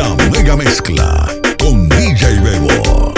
La Mega Mezcla con DJ Bebo.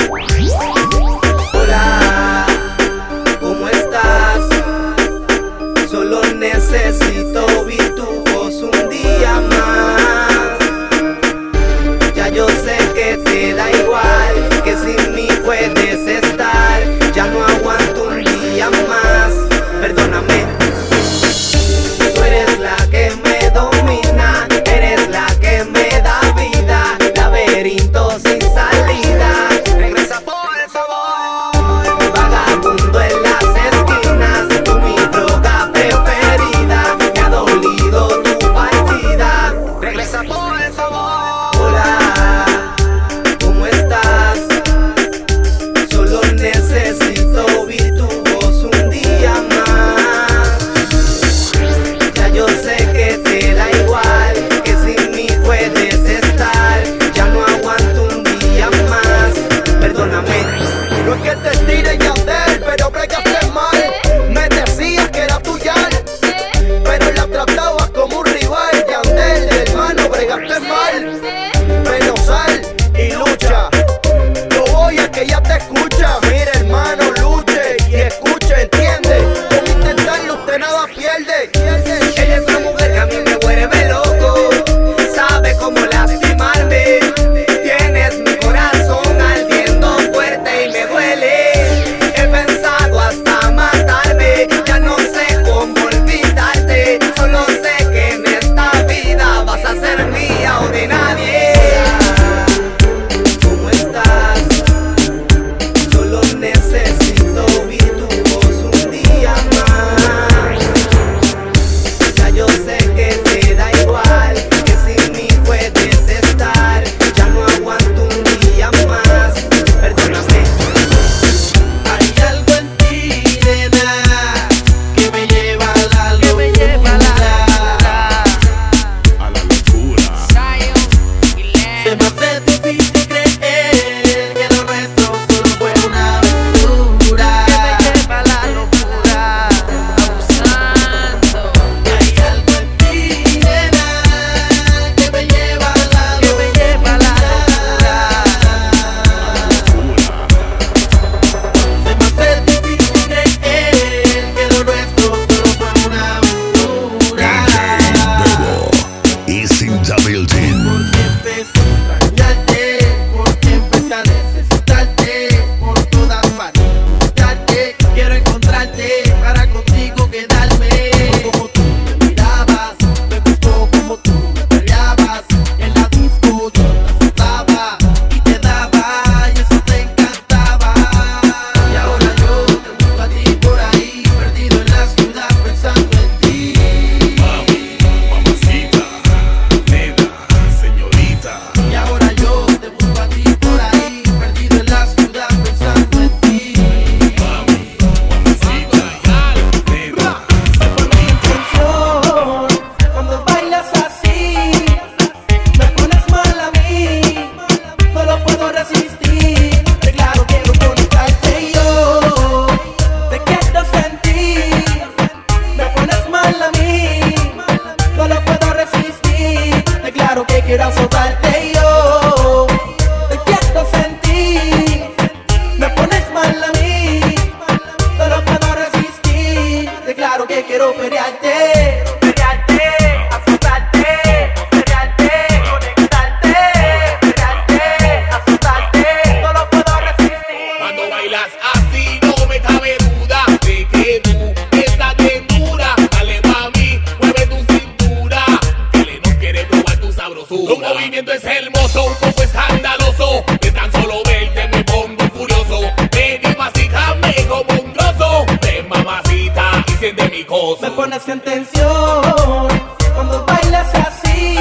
de mi gozo. Me pones en tensión cuando bailas así.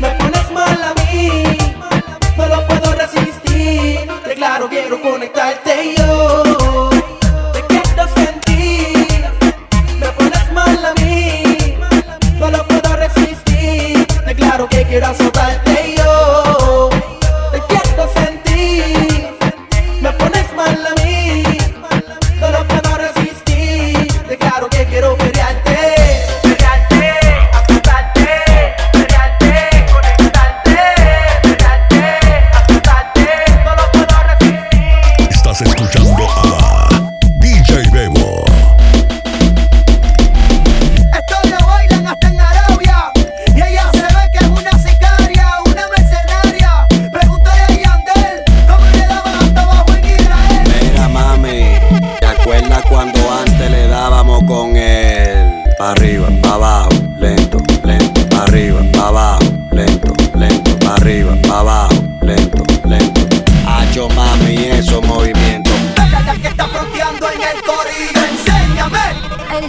Me pones mal a mí, no lo puedo resistir. Te claro, quiero conectarte.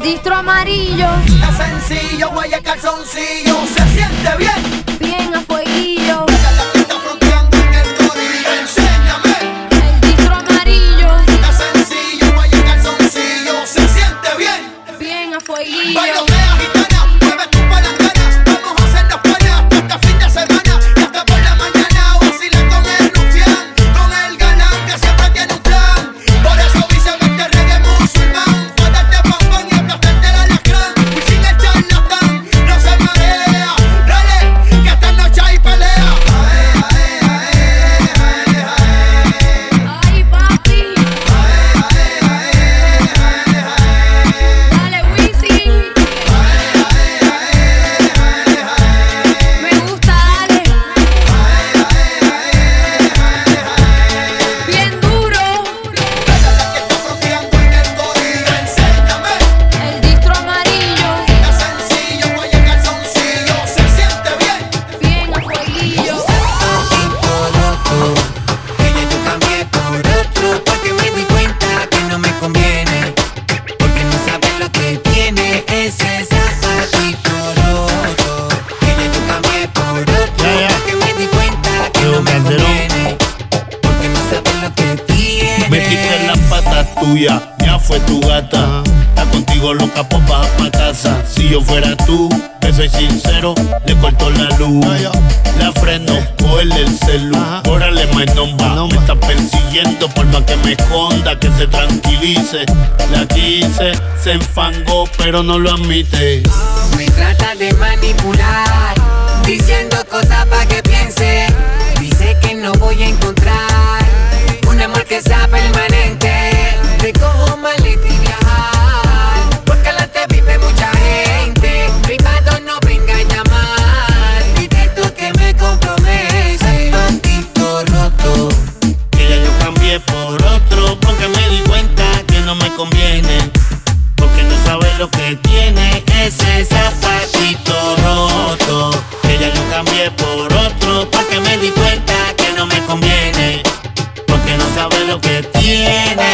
Distro amarillo, Es sencillo, guaya calzoncillo, se siente bien. bien a fueguillo. Tuya, ya fue tu gata. Está contigo loca, pues baja pa' casa. Si yo fuera tú, te soy sincero, le corto la luz. La freno, cogerle el celu. Órale, my number. Me está persiguiendo por más que me esconda, que se tranquilice. La quise, se enfangó, pero no lo admite. Me trata de manipular, diciendo cosas para que piense. Dice que no voy a encontrar un amor que sea permanente. Y viajar. Porque adelante vive mucha gente. Privado no venga a llamar. Dile tú que me compromete. Zapatito roto. Que ya yo cambié por otro. Porque me di cuenta que no me conviene. Porque no sabes lo que tiene ese zapatito roto. Que ya yo cambié por otro. Porque me di cuenta que no me conviene. Porque no sabes lo que tiene.